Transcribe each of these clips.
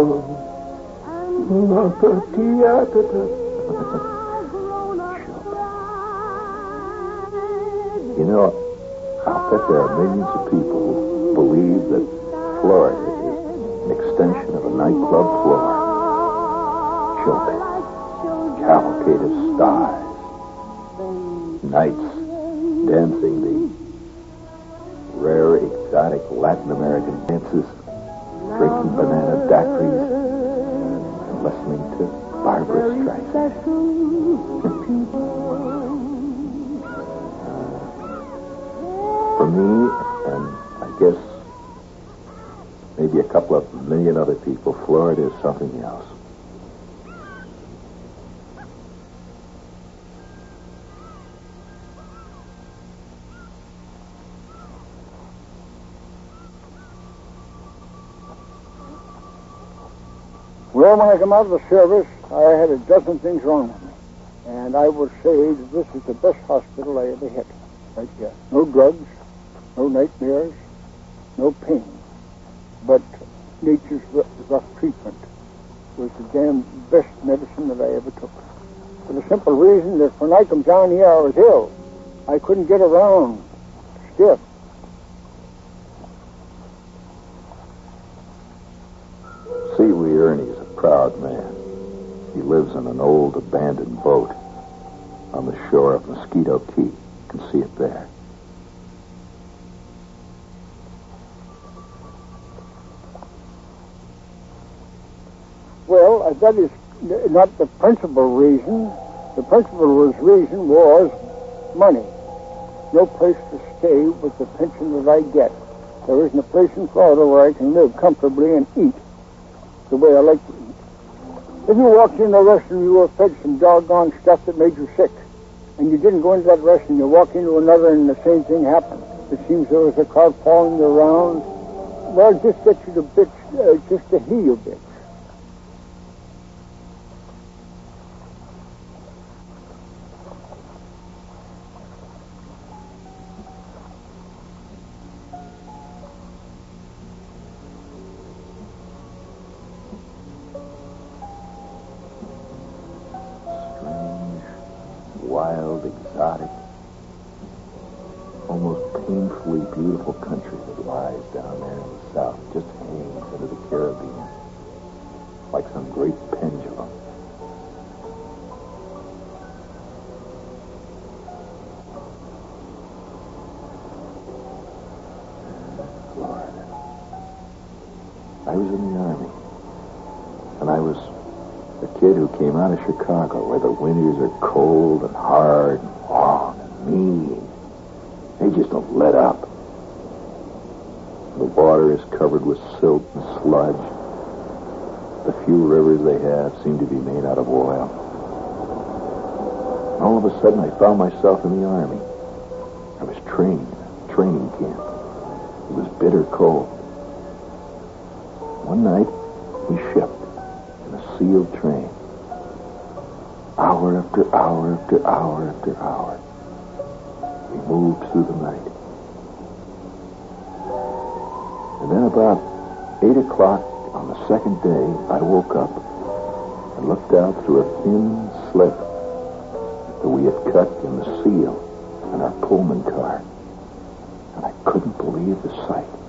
You know, I'll bet there are millions of people who believe that Florida is an extension of a nightclub floor. Children, cavalcade of stars, nights dancing the rare, exotic Latin American dances, drinking banana daiquiris, and listening to Barbra Streisand. For me, and I guess maybe a couple of million other people, Florida is something else. When I come out of the service, I had a dozen things wrong with me. And I would say that this is the best hospital I ever hit. Right here. No drugs, no nightmares, no pain. But nature's rough treatment was the damn best medicine that I ever took. For the simple reason that when I come down here, I was ill. I couldn't get around, stiff. Proud man. He lives in an old abandoned boat on the shore of Mosquito Key. You can see it there. Well, uh, that is not the principal reason. The principal reason was money. No place to stay with the pension that I get. There isn't a place in Florida where I can live comfortably and eat the way I like to. If you walked in a restaurant, you were fed some doggone stuff that made you sick. And you didn't go into that restaurant, you walk into another and the same thing happened. It seems there was a crowd following you around. Well, just get you to bitch, uh, just to hear you bitch. Exotic, almost painfully beautiful country that lies down there in the south, just hangs into the Caribbean like some great pendulum. Florida. I was in the Army, and I was a kid who came out of Chicago where the winters are cold and hard and long and mean. They just don't let up. The water is covered with silt and sludge. The few rivers they have seem to be made out of oil. All of a sudden, I found myself in the Army. I was trained training camp. It was bitter cold. One night, we shipped in a sealed train. Hour after hour after hour after hour. We moved through the night. And then about 8 o'clock on the second day, I woke up and looked out through a thin slit that we had cut in the seal in our Pullman car. And I couldn't believe the sight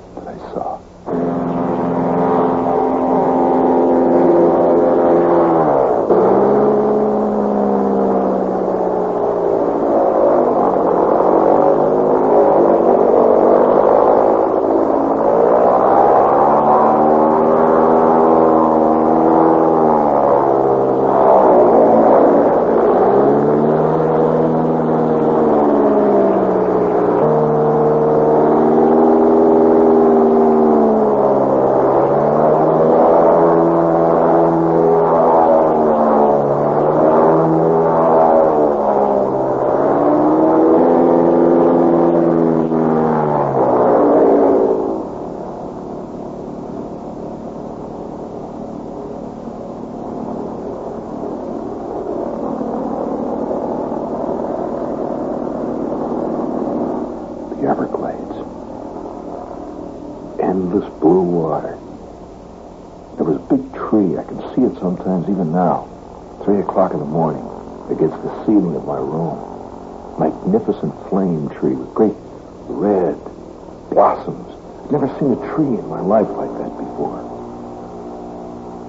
a tree in my life like that before.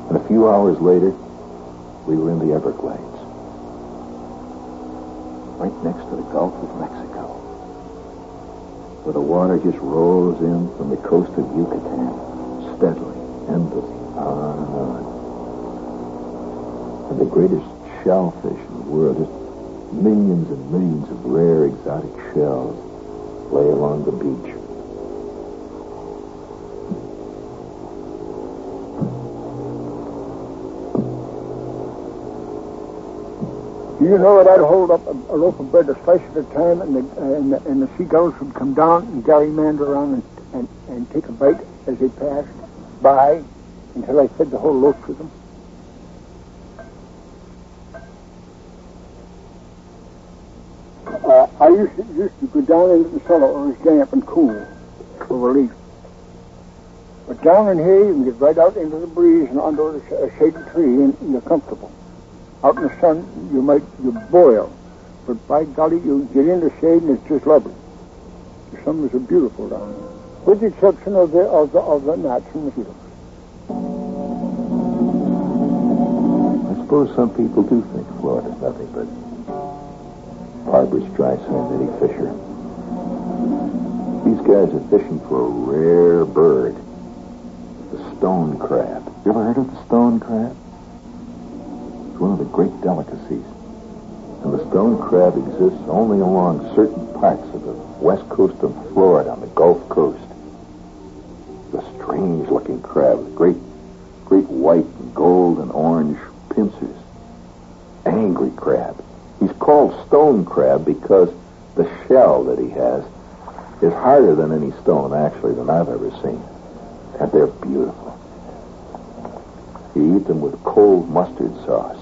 And a few hours later, we were in the Everglades. Right next to the Gulf of Mexico. Where the water just rolls in from the coast of Yucatan, steadily, endlessly, on and on. And the greatest shellfish in the world, just millions and millions of rare exotic shells lay along the beach. Do you know that I'd hold up a, a loaf of bread a slice at a time, and the, and the, and the seagulls would come down and gerrymander around and, and, and take a bite as they passed by until I fed the whole loaf to them? Uh, I used to, used to go down into the cellar where it was damp and cool for relief. But down in here, you can get right out into the breeze and under a shady tree, and you're comfortable. Out in the sun, you might you boil, but by golly, you get in the shade and it's just lovely. The summers are beautiful down here, with the exception of the of the of the and mosquitoes. I suppose some people do think Florida's nothing but Barbra Streisand Eddie Fisher. These guys are fishing for a rare bird, the stone crab. You ever heard of the stone crab? It's one of the great delicacies. And the stone crab exists only along certain parts of the west coast of Florida on the Gulf Coast. The strange looking crab with great, great white and gold and orange pincers. Angry crab. He's called stone crab because the shell that he has is harder than any stone, actually, than I've ever seen. And they're beautiful. You eat them with cold mustard sauce.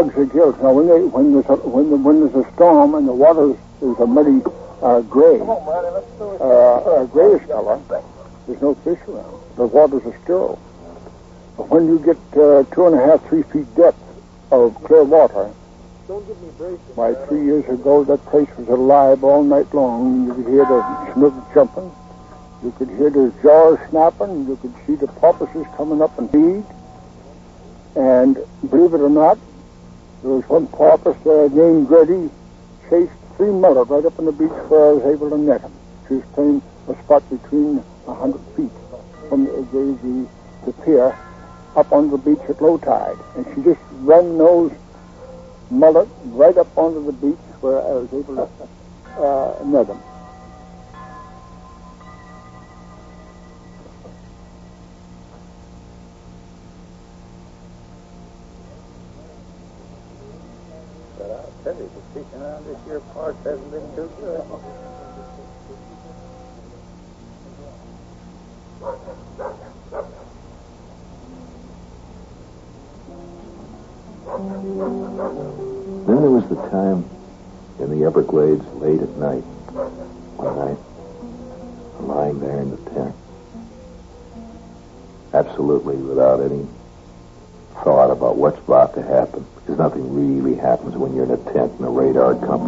Uh, gills. Now, when they when there's a, when the, when there's a storm and the water is a muddy uh, gray, uh, a grayish color, there's no fish around. The waters are still. But when you get uh, two and a half, three feet depth of clear water, why, three years ago, that place was alive all night long. You could hear the snooks jumping. You could hear the jaws snapping. You could see the porpoises coming up and feed. And believe it or not, there was one porpoise there named Grady chased three mullet right up on the beach where I was able to net him. She was playing a spot between a hundred feet from the, the, the, the pier up on the beach at low tide. And she just ran those mullet right up onto the beach where I was able to uh, net them.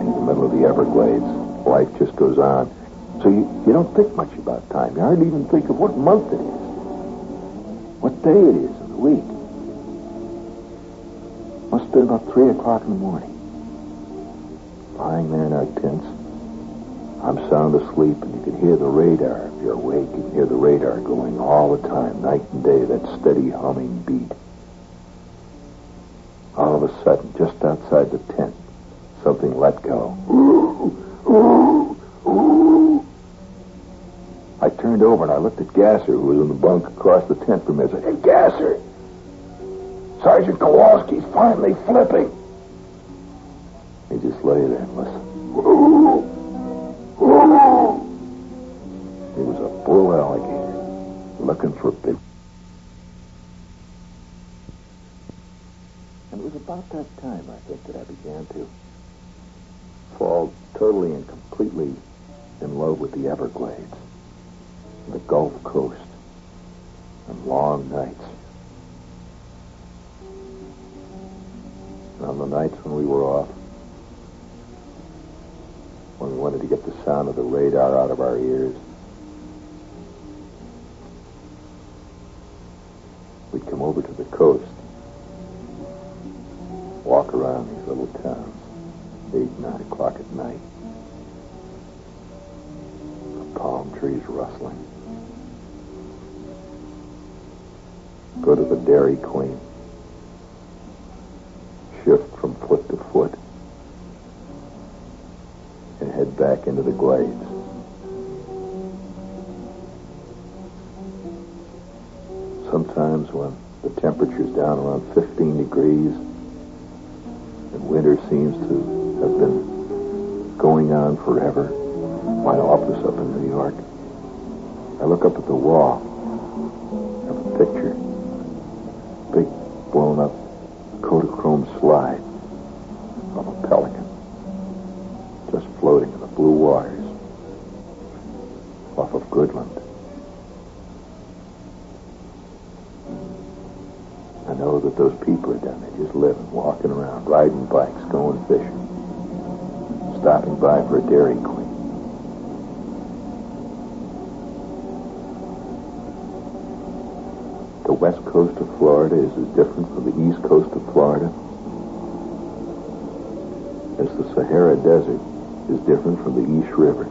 In the middle of the Everglades. Life just goes on. So you, you don't think much about time. You hardly even think of what month it is, what day it is in the week. Must have been about 3 o'clock in the morning. lying there in our tents. I'm sound asleep, and you can hear the radar. If you're awake, you can hear the radar going all the time, night and day, that steady humming beat. All of a sudden, just outside the tent, something let go. I turned over and I looked at Gasser, who was in the bunk across the tent from me. Hey, Gasser! Sergeant Kowalski's finally flipping. He just lay there and listened. He was a bull alligator looking for a big. And it was about that time, I think, that I began to totally and completely in love with the Everglades, the Gulf Coast, and long nights. And on the nights when we were off, when we wanted to get the sound of the radar out of our ears, Dairy Queen. Shift from foot to foot. And head back into the glades. Sometimes when the temperature's down around 15 degrees and winter seems to have been going on forever, my office up in New York, I look up at the wall blown up Kodachrome slide of a pelican just floating in the blue waters off of Goodland. I know that those people are down there just living, walking around, riding bikes, going fishing, stopping by for a Dairy Queen. The west coast Florida is as different from the east coast of Florida as the Sahara Desert is different from the East River.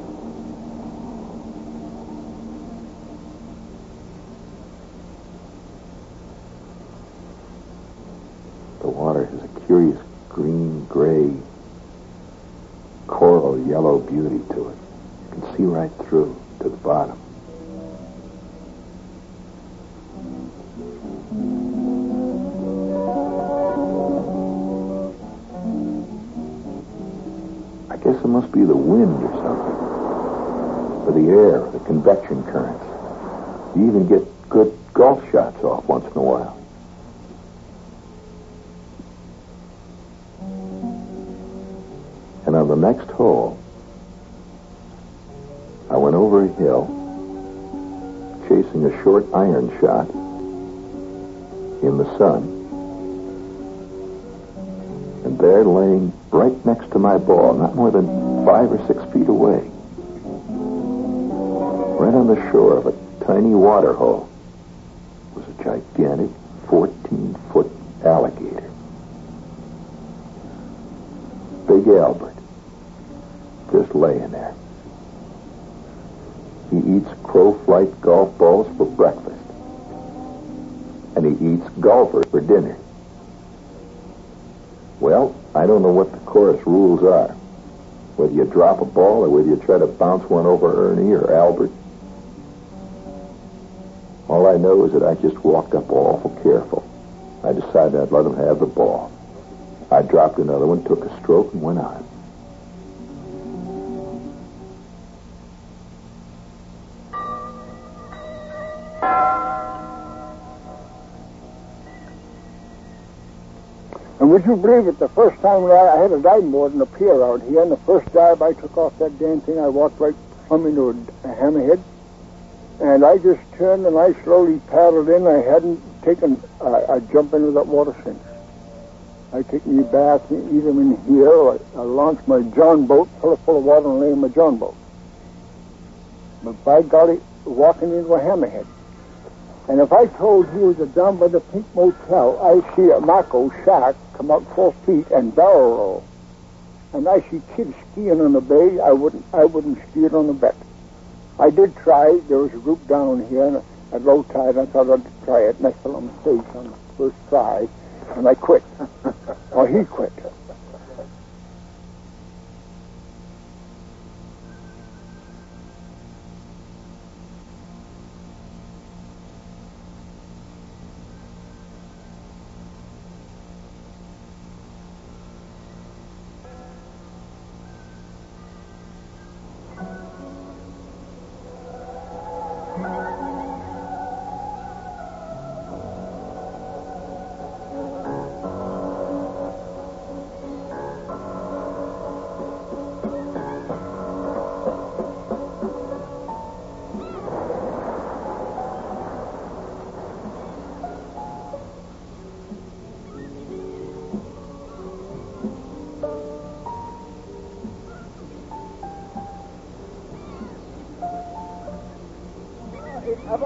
And there, laying right next to my ball, not more than five or six feet away, right on the shore of a tiny water hole, was a gigantic 14 foot alligator. Big Albert, just laying there. He eats Kro-Flite golf balls for breakfast. And he eats golfers for dinner. Well, I don't know what the chorus rules are. Whether you drop a ball or whether you try to bounce one over Ernie or Albert. All I know is that I just walked up awful careful. I decided I'd let him have the ball. I dropped another one, took a stroke, and went on. Would you believe it, the first time that I had a diving board and a pier out here, and the first dive I took off that damn thing, I walked right plumb into a, hammerhead. And I just turned and I slowly paddled in. I hadn't taken a, a jump into that water since. I take me bath either in here or I launch my John boat, fill it full of water and lay in my John boat. But by golly, walking into a hammerhead. And if I told you that down by the Pink Motel, I see a Mako shark come out four feet and barrel roll. and I see kids skiing on the bay, I wouldn't I wouldn't ski it on the beck. I did try. There was a group down here at low tide. I thought I'd try it, and I fell on the face on the first try, and I quit. or he quit.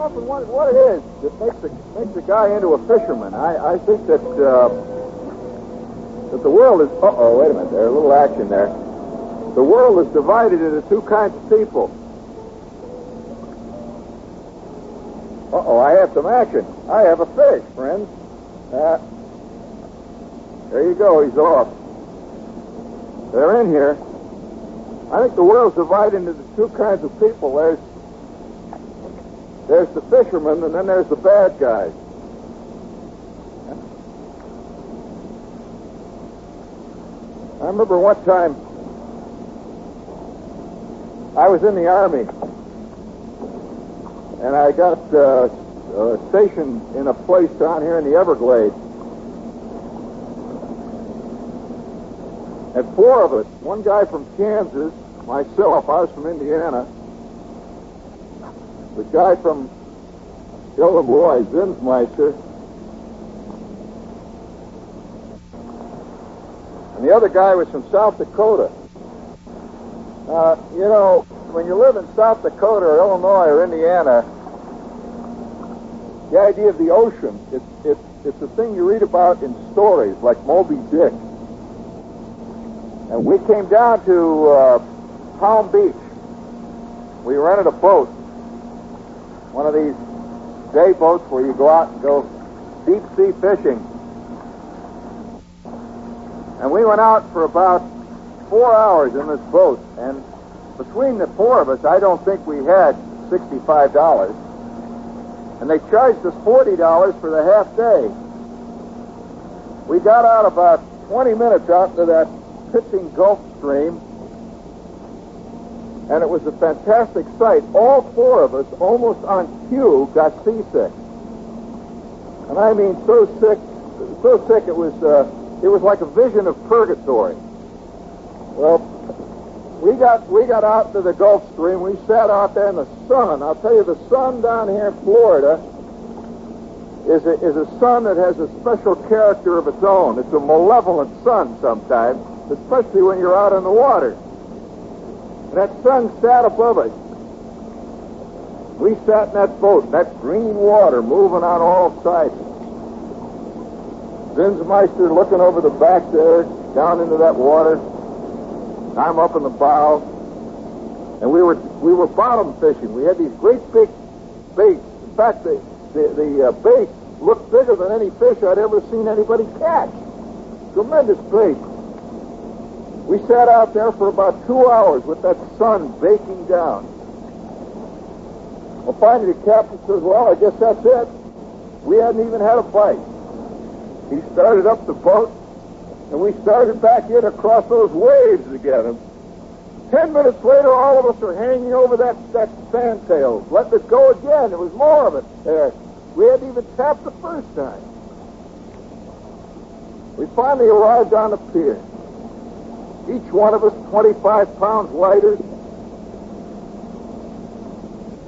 Often wondered what it is that makes a, makes a guy into a fisherman. I, I think that uh, that the world is. Uh oh, wait a minute. There's a little action there. The world is divided into two kinds of people. Uh oh, I have some action. I have a fish, friends. Uh, there you go. He's off. They're in here. I think the world's divided into two kinds of people. There's there's the fishermen, and then there's the bad guys. I remember one time I was in the army, and I got uh, uh, stationed in a place down here in the Everglades. And four of us, one guy from Kansas, myself, I was from Indiana, the guy from Illinois, Zinsmeister, and the other guy was from South Dakota. Uh, you know, when you live in South Dakota or Illinois or Indiana, the idea of the ocean, it's, it's, it's a thing you read about in stories like Moby Dick. And we came down to uh, Palm Beach. We rented a boat one of these day boats where you go out and go deep sea fishing. And we went out for about four hours in this boat, and between the four of us, I don't think we had $65. And they charged us $40 for the half day. We got out about 20 minutes out into that pitching Gulf Stream, and it was a fantastic sight. All four of us, almost on cue, got seasick, and I mean so sick, so sick it was uh, it was like a vision of purgatory. Well, we got we got out to the Gulf Stream. We sat out there in the sun. I'll tell you, the sun down here in Florida is a, is a sun that has a special character of its own. It's a malevolent sun sometimes, especially when you're out in the water. That sun sat above us. We sat in that boat, that green water moving on all sides. Zinsmeister looking over the back there, down into that water. I'm up in the bow. And we were we were bottom fishing. We had these great big baits. In fact, the the, the uh, bait looked bigger than any fish I'd ever seen anybody catch. Tremendous bait. We sat out there for about two hours with that sun baking down. Well, finally, the captain says, Well, I guess that's it. We hadn't even had a fight. He started up the boat, and we started back in across those waves again. Ten minutes later, all of us are hanging over that, that sandtail, letting it go again. There was more of it there. We hadn't even tapped the first time. We finally arrived on the pier. Each one of us 25 pounds lighter,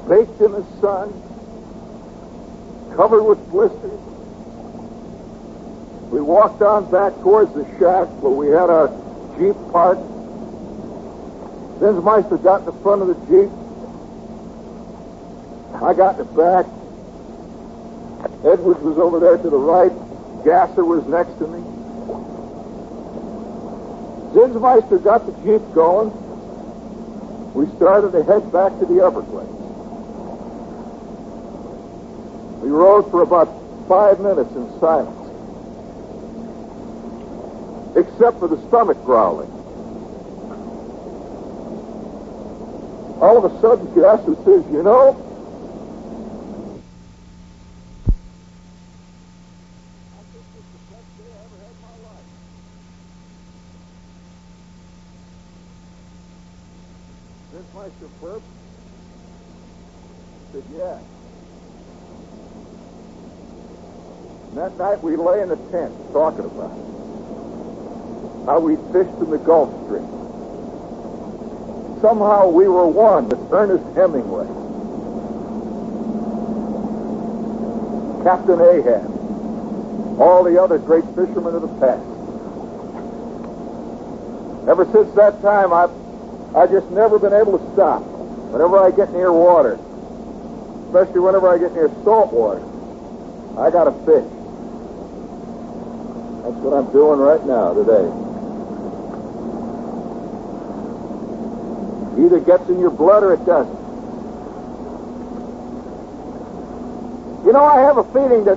baked in the sun, covered with blisters. We walked on back towards the shack where we had our Jeep parked. Zinsmeister got in the front of the Jeep. I got in the back. Edwards was over there to the right. Gasser was next to me. Zinsmeister got the Jeep going. We started to head back to the Everglades. We rode for about five minutes in silence. Except for the stomach growling. All of a sudden, Gasser says, you know, Zinsmeister burped. I said, yeah. And night we lay in the tent talking about it. How we fished in the Gulf Stream. Somehow we were one with Ernest Hemingway. Captain Ahab. All the other great fishermen of the past. Ever since that time, I've, I've just never been able to stop. Whenever I get near water, especially whenever I get near salt water, I got to fish. That's what I'm doing right now today. Either gets in your blood or it doesn't. You know, I have a feeling that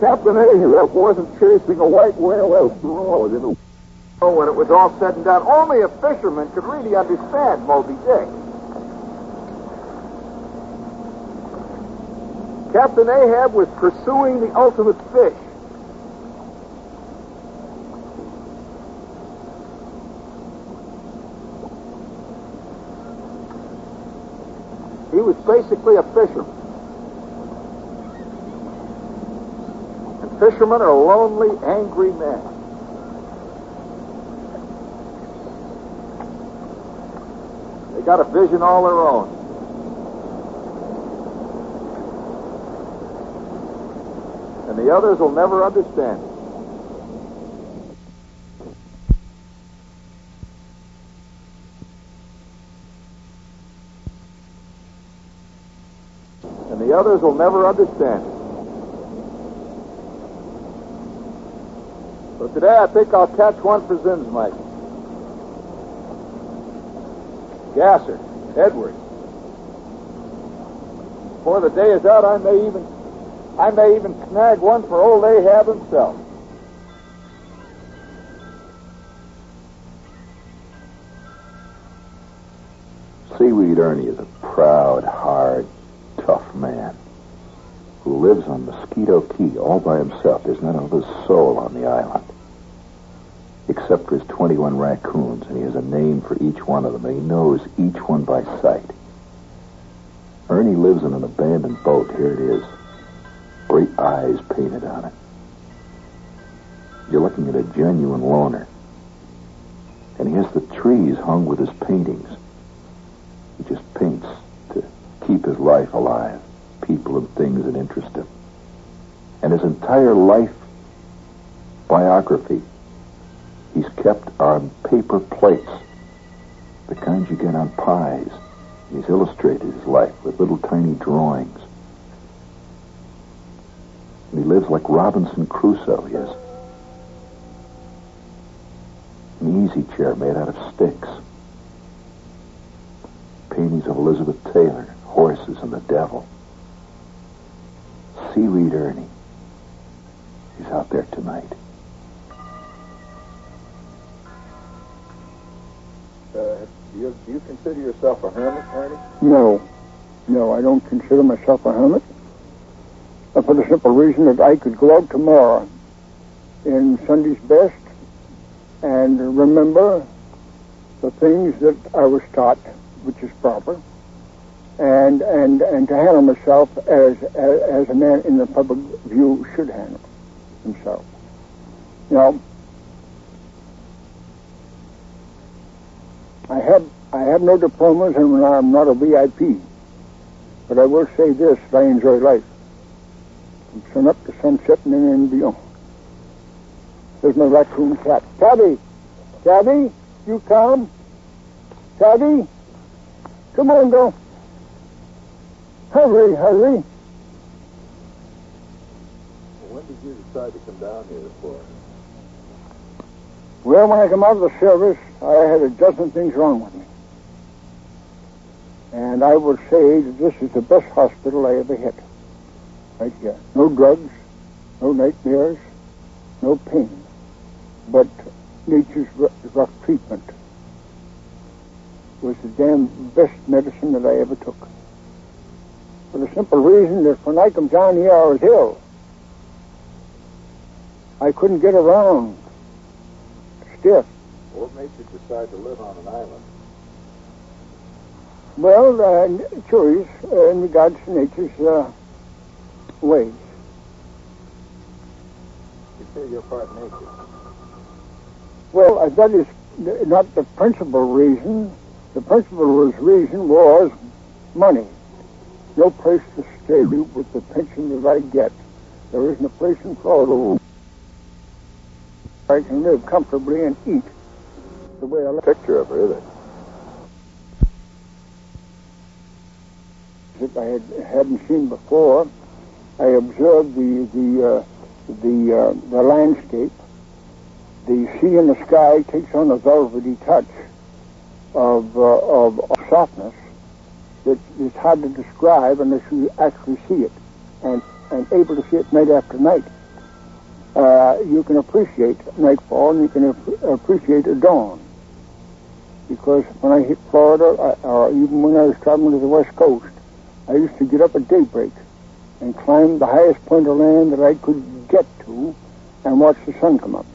Captain Ahab wasn't chasing a white whale after all. You know, when it was all said and done, only a fisherman could really understand Moby Dick. Captain Ahab was pursuing the ultimate fish. He was basically a fisherman. And fishermen are lonely, angry men. They got a vision all their own. The others will never understand it. And the others will never understand it. So today I think I'll catch one for Zinsmeister. Gasser, Edward. Before the day is out, I may even I may even snag one for old Ahab himself. Seaweed Ernie is a proud, hard, tough man who lives on Mosquito Key all by himself. There's not another soul on the island. Except for his 21 raccoons, and he has a name for each one of them, and he knows each one by sight. Ernie lives in an abandoned boat. Here it is. Great eyes painted on it. You're looking at a genuine loner. And he has the trees hung with his paintings. He just paints to keep his life alive, people and things that interest him. And his entire life biography he's kept on paper plates, the kinds you get on pies. He's illustrated his life with little tiny drawings. And he lives like Robinson Crusoe, he has an easy chair made out of sticks. Paintings of Elizabeth Taylor, horses and the devil. Seaweed Ernie. He's out there tonight. Uh, do, you, do you consider yourself a hermit, Ernie? No. No, I don't consider myself a hermit. For the simple reason that I could go out tomorrow in Sunday's best and remember the things that I was taught, which is proper, and and and to handle myself as as, as a man in the public view should handle himself. Know, I have I have no diplomas and I'm not a VIP, but I will say this: I enjoy life from sun up to sunset and then beyond. There's my raccoon cat. Tabby! Tabby! You come? Tabby! Come on, go. Hurry, hurry. When did you decide to come down here for? Well, when I come out of the service, I had a dozen things wrong with me. And I would say that this is the best hospital I ever hit. Right. No drugs, no nightmares, no pain, but nature's rough treatment was the damn best medicine that I ever took. For the simple reason that when I come down here, I was ill. I couldn't get around. Stiff. What made you decide to live on an island? Well, uh, choice uh, in regards to nature's uh, ways. You say you're part nature. Well, that is not the principal reason. The principal was reason was money. No place to stay with the pension that I get. There isn't a place in Florida where I can live comfortably and eat the way I like. Picture of her, is it? That I had, hadn't seen before. I observed the the uh, the uh, the landscape. The sea in the sky takes on a velvety touch of uh, of, of softness that is hard to describe unless you actually see it and and able to see it night after night. Uh, you can appreciate nightfall and you can ap- appreciate a dawn. Because when I hit Florida, or even when I was traveling to the West Coast, I used to get up at daybreak and climbed the highest point of land that I could get to and watch the sun come up.